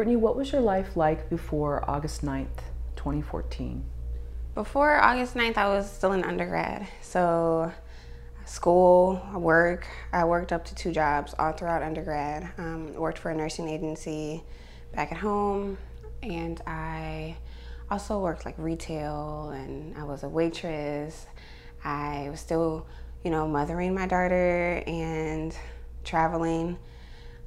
Brittany, what was your life like before August 9th, 2014? Before August 9th, I was still in undergrad. So, school, work, I worked up to two jobs all throughout undergrad. Um, worked for a nursing agency back at home, and I also worked like retail, and I was a waitress. I was still, you know, mothering my daughter and traveling.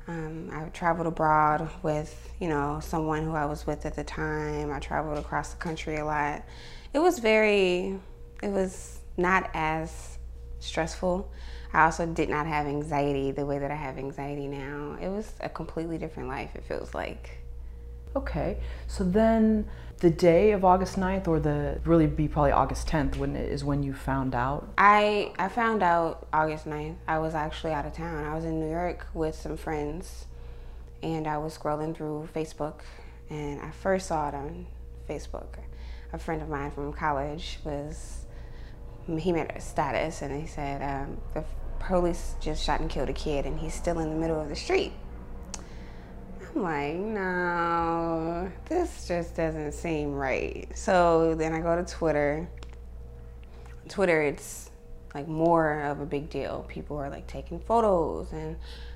Um, I traveled abroad with, you know, someone who I was with at the time. I traveled across the country a lot. It was very, it was not as stressful. I also did not have anxiety the way that I have anxiety now. It was a completely different life, it feels like. Okay, so then the day of August 9th, or the really be probably August 10th, when is when you found out? I I found out August 9th. I was actually out of town. I was in New York with some friends, and I was scrolling through Facebook, and I first saw it on Facebook. A friend of mine from college was he made a status, and he said um, the police just shot and killed a kid, and he's still in the middle of the street. I'm like, no, this just doesn't seem right. So then I go to Twitter. Twitter, it's like more of a big deal. People are like taking photos, and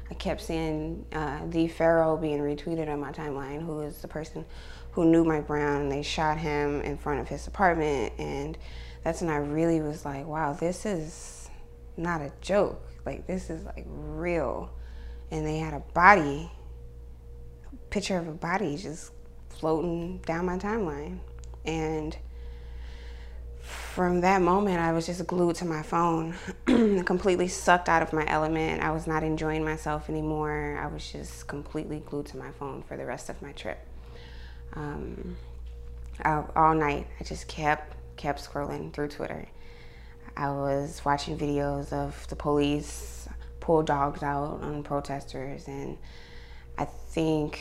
I kept seeing uh, the Pharaoh being retweeted on my timeline, who is the person who knew Mike Brown, and they shot him in front of his apartment. And that's when I really was like, wow, this is not a joke. Like, this is like real. And they had a body picture of a body just floating down my timeline. And from that moment, I was just glued to my phone, completely sucked out of my element. I was not enjoying myself anymore. I was just completely glued to my phone for the rest of my trip. Um, I, all night, I just kept kept scrolling through Twitter. I was watching videos of the police pull dogs out on protesters, and I think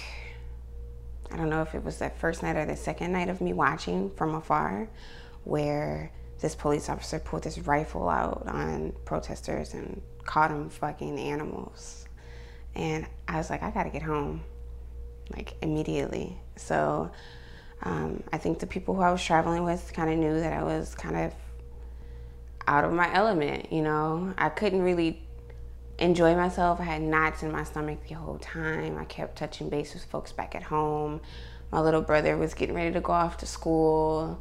I don't know if it was that first night or the second night of me watching from afar, where this police officer pulled this rifle out on protesters and caught them fucking animals. And I was like, I gotta get home, like immediately. So um, I think the people who I was traveling with kind of knew that I was kind of out of my element, you know? I couldn't really enjoy myself. I had knots in my stomach the whole time. I kept touching base with folks back at home. My little brother was getting ready to go off to school,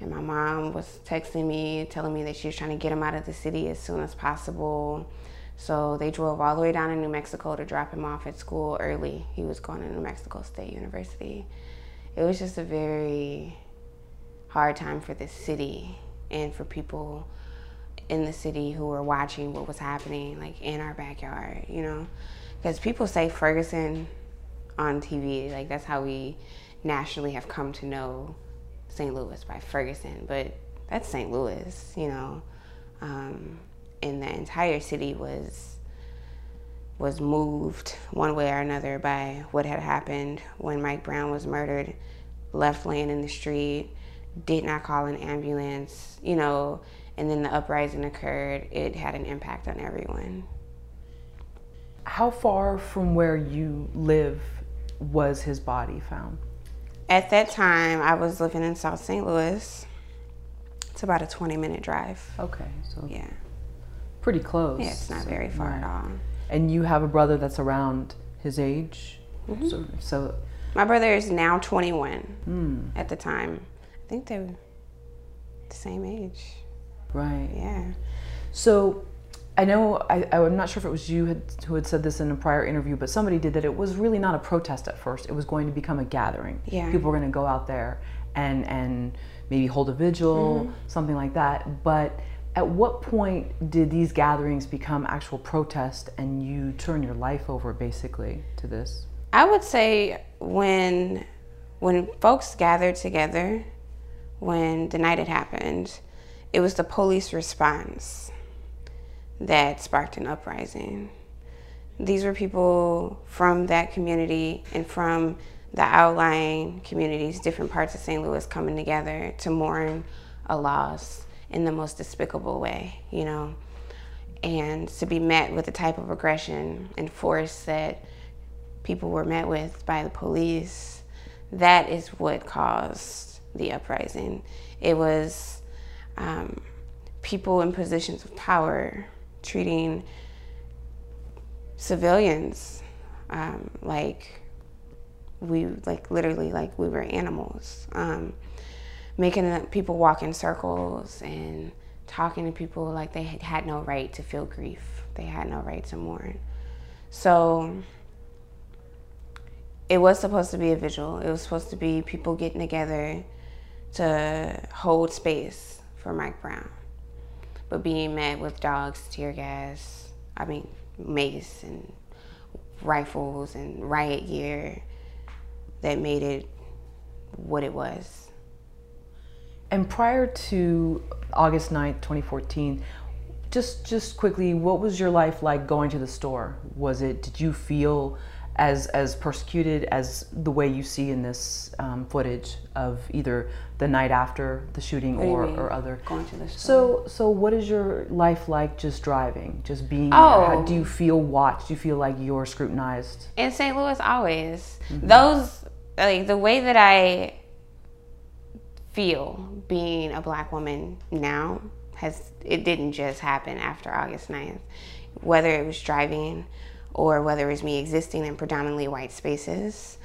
and my mom was texting me, telling me that she was trying to get him out of the city as soon as possible. So they drove all the way down to New Mexico to drop him off at school early. He was going to New Mexico State University. It was just a very hard time for the city and for people in the city who were watching what was happening, like in our backyard, you know? Because people say Ferguson on TV, like that's how we nationally have come to know St. Louis by Ferguson, but that's St. Louis, you know? Um, and the entire city was was moved one way or another by what had happened when Mike Brown was murdered, left laying in the street, did not call an ambulance, you know, and then the uprising occurred, it had an impact on everyone. How far from where you live was his body found? At that time, I was living in South St. Louis. It's about a 20 minute drive. Okay, so Yeah. pretty close. Yeah, it's not very far at all. And you have a brother that's around his age? Mm-hmm. So, so My brother is now 21. hmm, At the time, I think they were the same age. Right. Yeah. So I know, I, I'm not sure if it was you had, who had said this in a prior interview, but somebody did that it was really not a protest at first. It was going to become a gathering. Yeah. People were going to go out there and, and maybe hold a vigil, Mm-hmm. something like that. But at what point did these gatherings become actual protest and you turn your life over basically to this? I would say when when folks gathered together, when the night had happened, it was the police response that sparked an uprising. These were people from that community and from the outlying communities, different parts of St. Louis coming together to mourn a loss in the most despicable way, you know, and to be met with the type of aggression and force that people were met with by the police, that is what caused the uprising. It was um, people in positions of power treating civilians um, like we like literally like we were animals um, making people walk in circles and talking to people like they had no right to feel grief. They had no right to mourn. So it was supposed to be a vigil. It was supposed to be people getting together to hold space for mike brown but being met with dogs tear gas i mean mace and rifles and riot gear that made it what it was. And prior to August 9th, 2014, just just quickly, what was your life like going to the store? Was it did you feel as as persecuted as the way you see in this um, footage of either the night after the shooting or, or other going to the store. So so what is your life like just driving, just being? Oh, How, do you feel watched? Do you feel like you're scrutinized? In St. Louis, always mm-hmm. those like the way that I feel being a black woman now has it didn't just happen after August 9th. Whether it was driving or whether it was me existing in predominantly white spaces,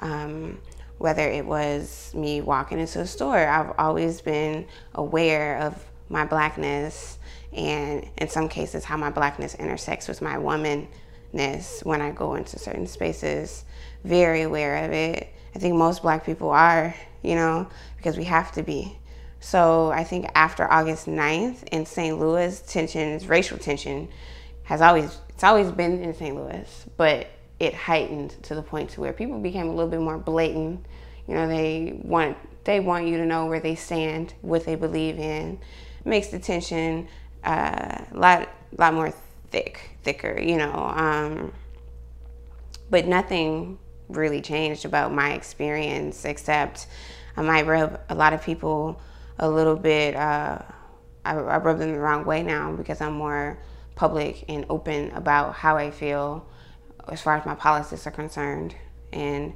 um, whether it was me walking into a store, I've always been aware of my blackness and in some cases how my blackness intersects with my womanness when I go into certain spaces. Very aware of it. I think most black people are, you know, because we have to be. So I think after August 9th in St. Louis, tensions, racial tension has always it's always been in St. Louis, but it heightened to the point to where people became a little bit more blatant. You know, they want they want you to know where they stand, what they believe in. It makes the tension uh, a lot lot more thick, thicker. You know, um, but nothing really changed about my experience except I might rub a lot of people a little bit. Uh, I, I rub them the wrong way now because I'm more public and open about how I feel as far as my politics are concerned. And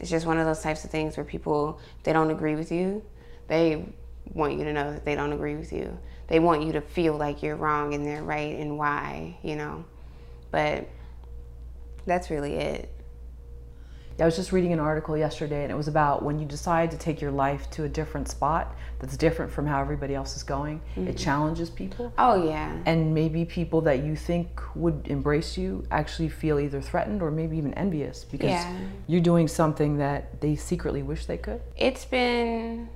it's just one of those types of things where people, they don't agree with you, they want you to know that they don't agree with you. They want you to feel like you're wrong and they're right and why, you know. But that's really it. I was just reading an article yesterday and it was about when you decide to take your life to a different spot that's different from how everybody else is going, mm-hmm. it challenges people. Oh, yeah. And maybe people that you think would embrace you actually feel either threatened or maybe even envious because yeah. you're doing something that they secretly wish they could. It's been,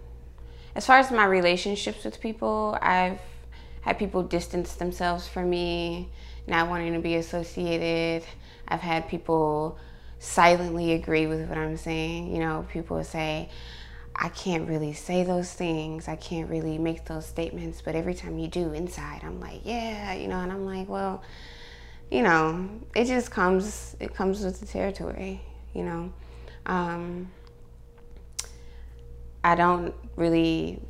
as far as my relationships with people, I've had people distance themselves from me, not wanting to be associated. I've had people silently agree with what I'm saying. You know, people say, I can't really say those things. I can't really make those statements. But every time you do inside, I'm like, yeah, you know, and I'm like, well, you know, it just comes, it comes with the territory, you know. Um, I don't really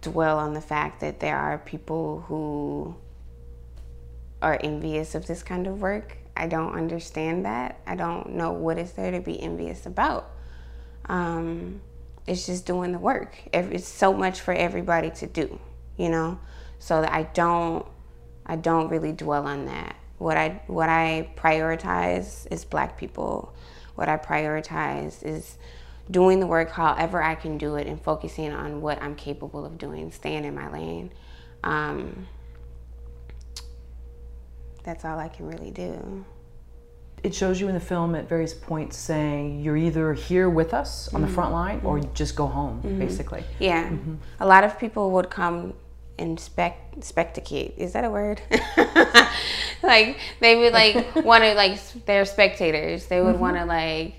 dwell on the fact that there are people who are envious of this kind of work. I don't understand that. I don't know what is there to be envious about. Um, it's just doing the work. It's so much for everybody to do, you know. So I don't, I don't really dwell on that. What I what I prioritize is Black people. What I prioritize is doing the work however I can do it and focusing on what I'm capable of doing, staying in my lane. Um, that's all I can really do. It shows you in the film at various points saying you're either here with us on mm-hmm. the front line or mm-hmm. just go home, mm-hmm. basically. Yeah. Mm-hmm. A lot of people would come and spec spectate. Is that a word? like they would like want to like they're spectators. They would want to mm-hmm. like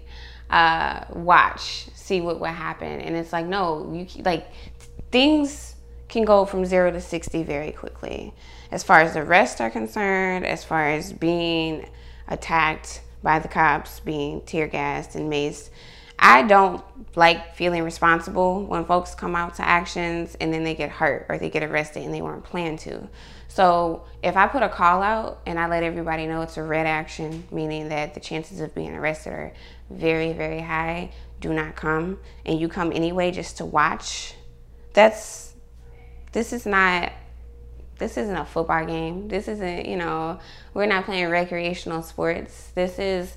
uh, watch, see what would happen, and it's like no, you like things can go from zero to sixty very quickly as far as the rest are concerned, as far as being attacked by the cops, being tear gassed and maced, I don't like feeling responsible when folks come out to actions and then they get hurt or they get arrested and they weren't planned to. So if I put a call out and I let everybody know it's a red action, meaning that the chances of being arrested are very, very high, do not come, and you come anyway just to watch, that's this is not this isn't a football game. This isn't, you know, we're not playing recreational sports. This is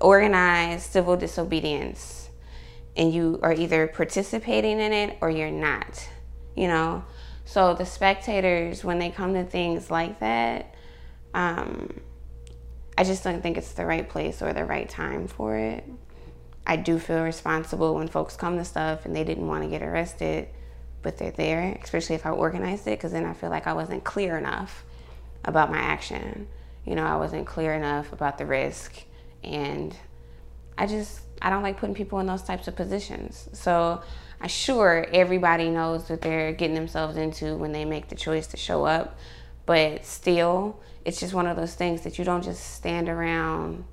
organized civil disobedience. And you are either participating in it or you're not, you know. So the spectators, when they come to things like that, um, I just don't think it's the right place or the right time for it. I do feel responsible when folks come to stuff and they didn't want to get arrested but they're there, especially if I organized it, because then I feel like I wasn't clear enough about my action. You know, I wasn't clear enough about the risk. And I just, I don't like putting people in those types of positions. So I'm sure everybody knows what they're getting themselves into when they make the choice to show up. But still, it's just one of those things that you don't just stand around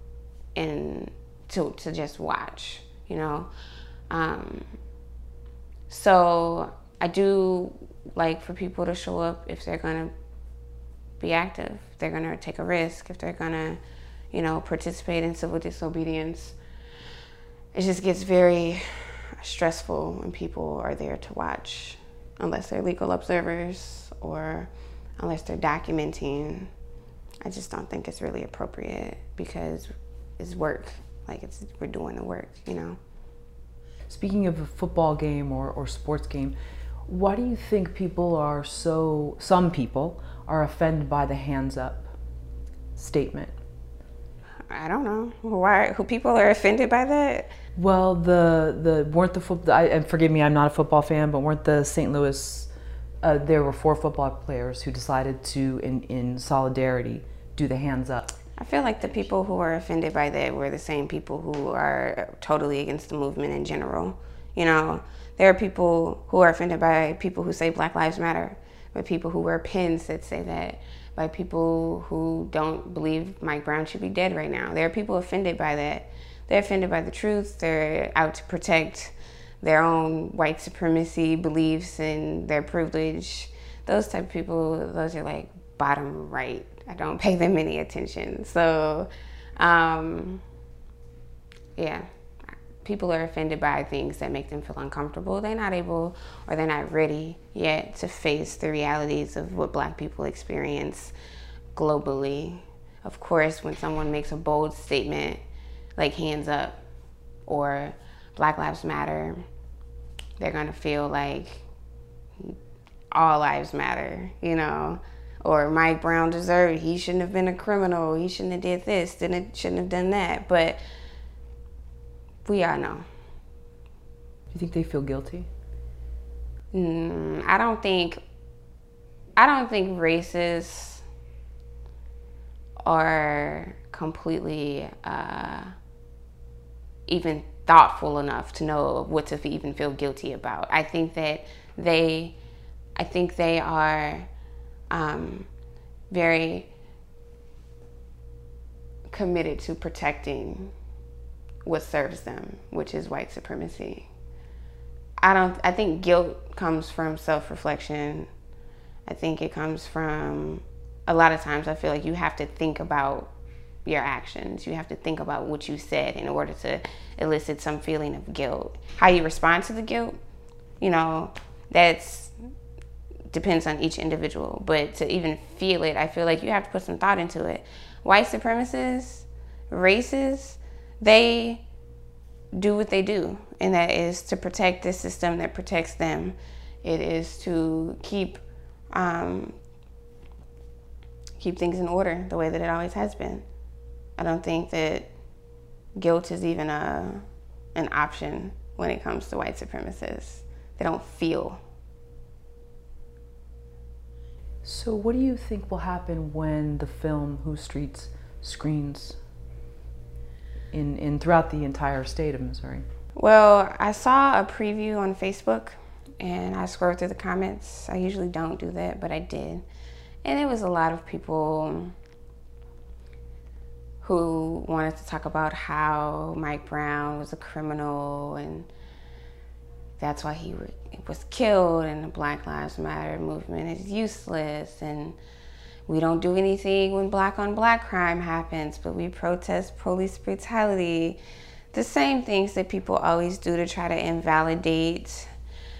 and to, to just watch, you know? Um, so I do like for people to show up if they're gonna be active, if they're gonna take a risk, if they're gonna, you know, participate in civil disobedience. It just gets very stressful when people are there to watch, unless they're legal observers or unless they're documenting. I just don't think it's really appropriate because it's work. Like it's we're doing the work, you know. Speaking of a football game or, or sports game, why do you think people are so, some people are offended by the hands up statement? I don't know why. Who people are offended by that? Well, the the weren't the football. And forgive me, I'm not a football fan, but weren't the St. Louis? Uh, there were four football players who decided to, in in solidarity, do the hands up. I feel like the people who are offended by that were the same people who are totally against the movement in general. You know, there are people who are offended by people who say Black Lives Matter, by people who wear pins that say that, by people who don't believe Mike Brown should be dead right now. There are people offended by that. They're offended by the truth. They're out to protect their own white supremacy beliefs and their privilege. Those type of people, those are like bottom right. I don't pay them any attention. So, um, yeah people are offended by things that make them feel uncomfortable. They're not able or they're not ready yet to face the realities of what black people experience globally. Of course, when someone makes a bold statement like hands up or Black Lives Matter, they're gonna feel like all lives matter, you know. Or Mike Brown deserved, he shouldn't have been a criminal, he shouldn't have did this, didn't shouldn't have done that. But we all know. Do you think they feel guilty? Mm, I don't think. I don't think racists are completely uh, even thoughtful enough to know what to even feel guilty about. I think that they, I think they are um, very committed to protecting what serves them, which is white supremacy. I don't I think guilt comes from self-reflection. I think it comes from a lot of times I feel like you have to think about your actions. You have to think about what you said in order to elicit some feeling of guilt. How you respond to the guilt, you know, that's depends on each individual. But to even feel it, I feel like you have to put some thought into it. White supremacists, racists, they do what they do, and that is to protect the system that protects them. It is to keep um, keep things in order the way that it always has been. I don't think that guilt is even a an option when it comes to white supremacists. They don't feel. So, what do you think will happen when the film Whose Streets screens in, in throughout the entire state of Missouri? Well, I saw a preview on Facebook and I scrolled through the comments. I usually don't do that, but I did. And it was a lot of people who wanted to talk about how Mike Brown was a criminal and that's why he was killed and the Black Lives Matter movement is useless and we don't do anything when black on black crime happens, but we protest police brutality. The same things that people always do to try to invalidate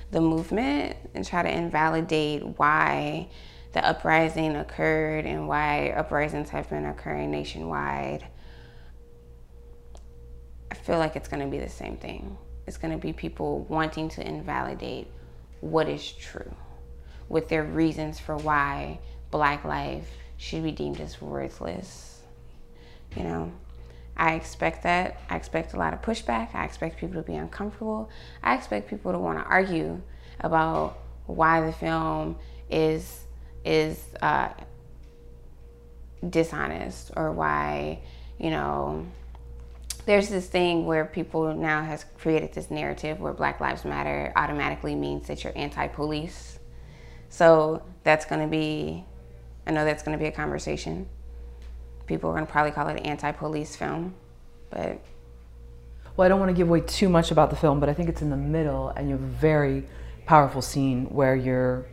the movement and try to invalidate why the uprising occurred and why uprisings have been occurring nationwide. I feel like it's going to be the same thing. It's going to be people wanting to invalidate what is true with their reasons for why black life should be deemed as worthless. You know, I expect that. I expect a lot of pushback. I expect people to be uncomfortable. I expect people to want to argue about why the film is is uh, dishonest or why you know there's this thing where people now has created this narrative where black lives matter automatically means that you're anti-police so that's going to be i know that's going to be a conversation people are going to probably call it an anti-police film but well i don't want to give away too much about the film but i think it's in the middle and you have a very powerful scene where you're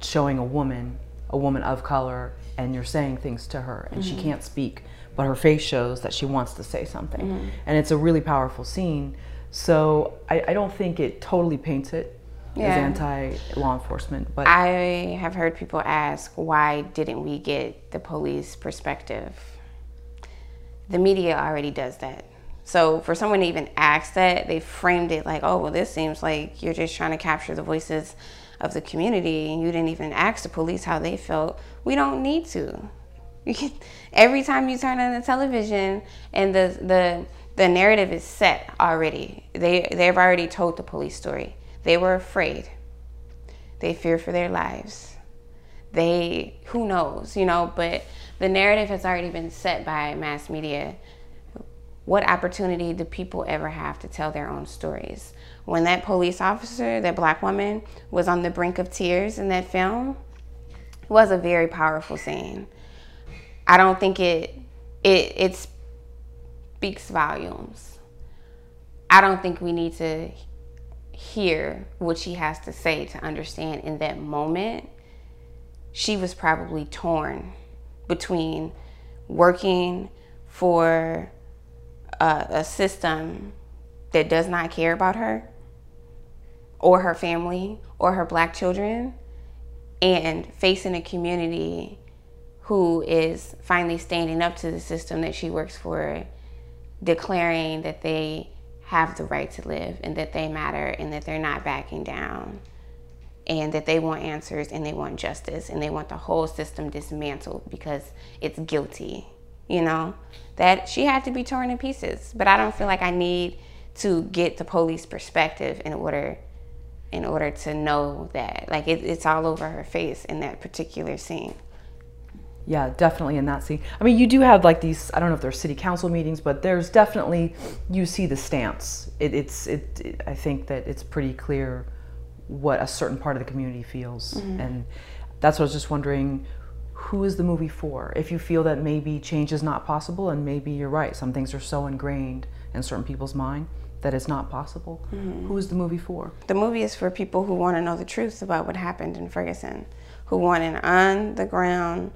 showing a woman a woman of color and you're saying things to her and mm-hmm. she can't speak but her face shows that she wants to say something mm-hmm. and it's a really powerful scene so I, I don't think it totally paints it yeah. as anti law enforcement but i have heard people ask why didn't we get the police perspective the media already does that so for someone to even ask that they framed it like oh well this seems like you're just trying to capture the voices of the community and you didn't even ask the police how they felt, we don't need to. every time you turn on the television and the the the narrative is set already. They they've already told the police story. They were afraid. They fear for their lives. They who knows, you know, but the narrative has already been set by mass media. What opportunity do people ever have to tell their own stories? when that police officer, that black woman, was on the brink of tears in that film, it was a very powerful scene. I don't think it it it speaks volumes. I don't think we need to hear what she has to say to understand in that moment she was probably torn between working for a, a system that does not care about her or her family or her black children and facing a community who is finally standing up to the system that she works for, declaring that they have the right to live and that they matter and that they're not backing down and that they want answers and they want justice and they want the whole system dismantled because it's guilty. You know, that she had to be torn in pieces. But I don't feel like I need to get the police perspective in order in order to know that like it, it's all over her face in that particular scene yeah definitely in that scene i mean you do have like these i don't know if they're city council meetings but there's definitely you see the stance it, it's it, it, i think that it's pretty clear what a certain part of the community feels mm-hmm. and that's what i was just wondering who is the movie for if you feel that maybe change is not possible and maybe you're right some things are so ingrained in certain people's mind that it's not possible. Mm-hmm. Who is the movie for? The movie is for people who want to know the truth about what happened in Ferguson, who want an on the ground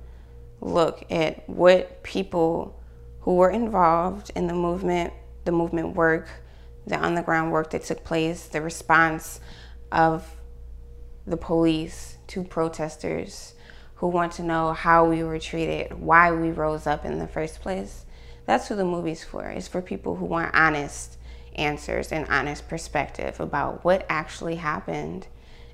look at what people who were involved in the movement, the movement work, the on the ground work that took place, the response of the police to protesters who want to know how we were treated, why we rose up in the first place. That's who the movie's for. It's for people who want honest answers and honest perspective about what actually happened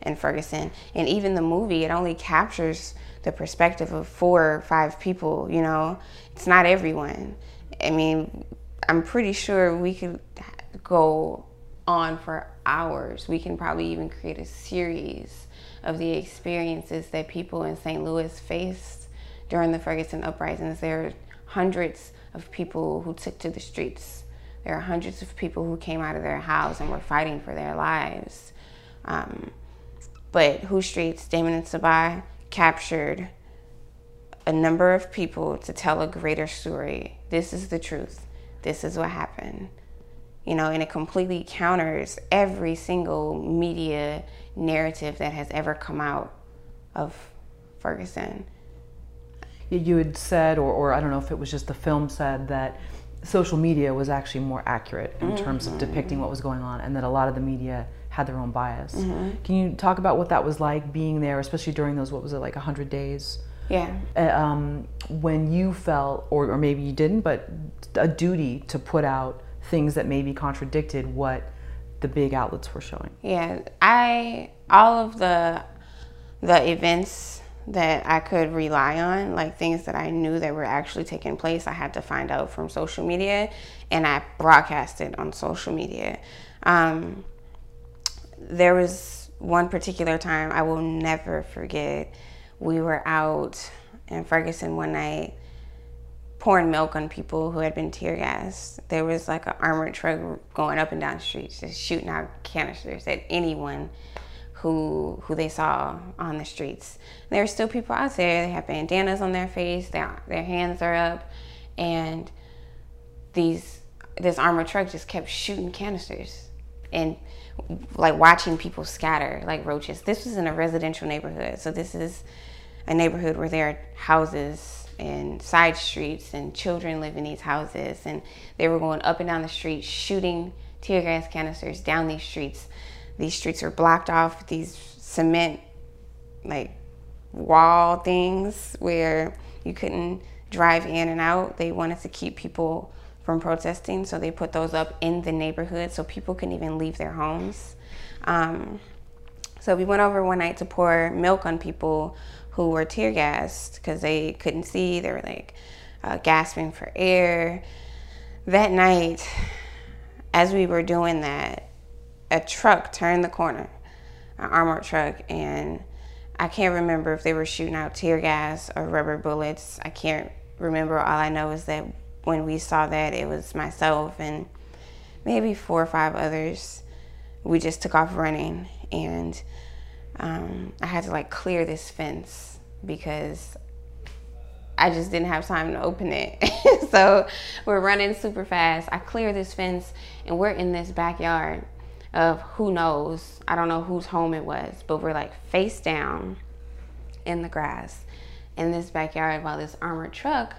in Ferguson. And even the movie, it only captures the perspective of four or five people, you know, it's not everyone. I mean, I'm pretty sure we could go on for hours. We can probably even create a series of the experiences that people in St. Louis faced during the Ferguson uprisings. There are hundreds of people who took to the streets there are hundreds of people who came out of their house and were fighting for their lives. Um, but Whose Streets, Damon and Sabaah captured a number of people to tell a greater story. This is the truth. This is what happened. You know, and it completely counters every single media narrative that has ever come out of Ferguson. You had said, or, or I don't know if it was just the film said, that social media was actually more accurate in mm-hmm. terms of depicting what was going on, and that a lot of the media had their own bias. Mm-hmm. Can you talk about what that was like being there, especially during those, what was it, like 100 days? Yeah. Uh, um, when you felt, or, or maybe you didn't, but a duty to put out things that maybe contradicted what the big outlets were showing. Yeah, I all of the the events that I could rely on, like things that I knew that were actually taking place, I had to find out from social media, and I broadcasted on social media. Um, there was one particular time I will never forget. We were out in Ferguson one night pouring milk on people who had been tear gassed. There was like an armored truck going up and down streets, just shooting out canisters at anyone who who they saw on the streets. There are still people out there. They have bandanas on their face. Their their hands are up, and these this armored truck just kept shooting canisters and like watching people scatter like roaches. This was in a residential neighborhood, so this is a neighborhood where there are houses and side streets and children live in these houses, and they were going up and down the street shooting tear gas canisters down these streets these streets were blocked off with these cement like wall things where you couldn't drive in and out. They wanted to keep people from protesting, so they put those up in the neighborhood so people couldn't even leave their homes. Um, so we went over one night to pour milk on people who were tear gassed because they couldn't see. They were like uh, gasping for air. That night, as we were doing that, a truck turned the corner, an armored truck, and I can't remember if they were shooting out tear gas or rubber bullets. I can't remember. All I know is that when we saw that, it was myself and maybe four or five others. We just took off running, and um, I had to like clear this fence because I just didn't have time to open it. so we're running super fast. I clear this fence, and we're in this backyard of who knows. I don't know whose home it was, but we're like face down in the grass in this backyard while this armored truck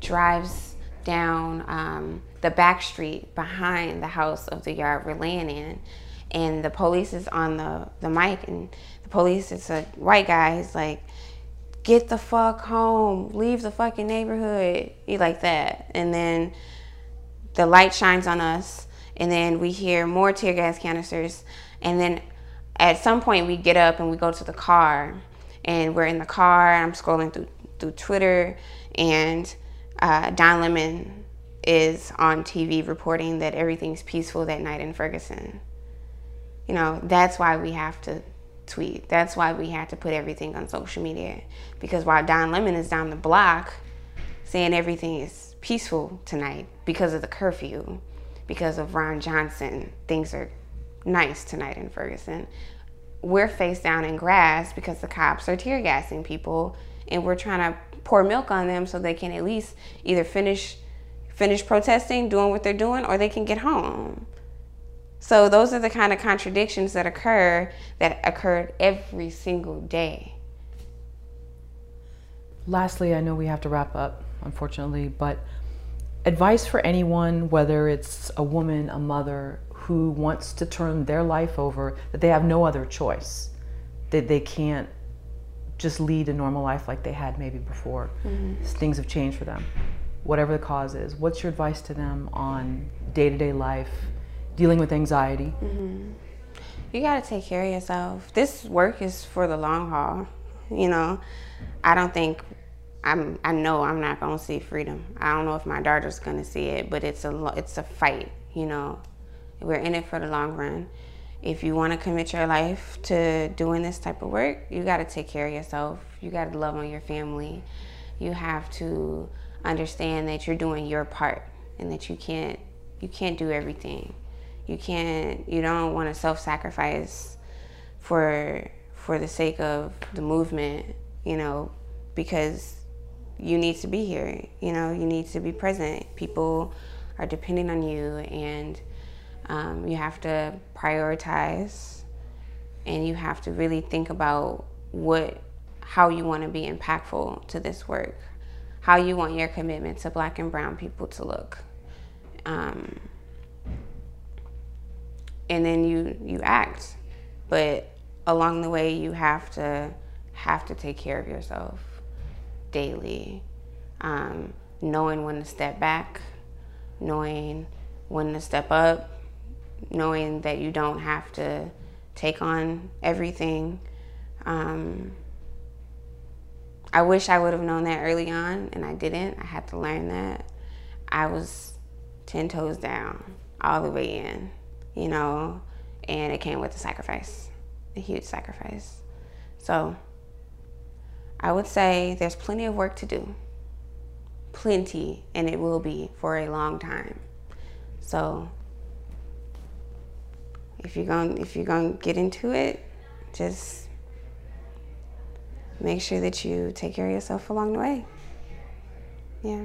drives down um, the back street behind the house of the yard we're laying in. And the police is on the, the mic, and the police is a white guy. He's like, Get the fuck home, leave the fucking neighborhood. He like that. And then the light shines on us and then we hear more tear gas canisters and then at some point we get up and we go to the car and we're in the car i'm scrolling through through twitter and uh, don lemon is on tv reporting that everything's peaceful that night in ferguson you know that's why we have to tweet that's why we have to put everything on social media because while don lemon is down the block saying everything is peaceful tonight because of the curfew because of Ron Johnson, things are nice tonight in Ferguson. We're face down in grass because the cops are tear gassing people and we're trying to pour milk on them so they can at least either finish finish protesting, doing what they're doing, or they can get home. So those are the kind of contradictions that occur that occurred every single day. Lastly, I know we have to wrap up, unfortunately, but advice for anyone, whether it's a woman, a mother, who wants to turn their life over, that they have no other choice, that they can't just lead a normal life like they had maybe before. Mm-hmm. Things have changed for them. Whatever the cause is, what's your advice to them on day to day life, dealing with anxiety? Mm-hmm. You got to take care of yourself. This work is for the long haul. You know, I don't think I'm I know I'm not gonna see freedom. I don't know if my daughter's gonna see it, but it's a it's a fight. You know, we're in it for the long run. If you want to commit your life to doing this type of work, you got to take care of yourself. You got to love on your family. You have to understand that you're doing your part and that you can't you can't do everything. You can't you don't want to self-sacrifice for for the sake of the movement, you know, because you need to be here. You know, you need to be present. People are depending on you, and um, you have to prioritize, and you have to really think about what, how you want to be impactful to this work, how you want your commitment to Black and Brown people to look. Um, and then you you act, but along the way you have to have to take care of yourself daily, um, knowing when to step back, knowing when to step up, knowing that you don't have to take on everything. Um, I wish I would have known that early on, and I didn't. I had to learn that. I was 10 toes down, all the way in, you know, and it came with a sacrifice, a huge sacrifice. So I would say there's plenty of work to do. Plenty, and it will be for a long time. So if you're going if you're going to get into it, just make sure that you take care of yourself along the way. Yeah.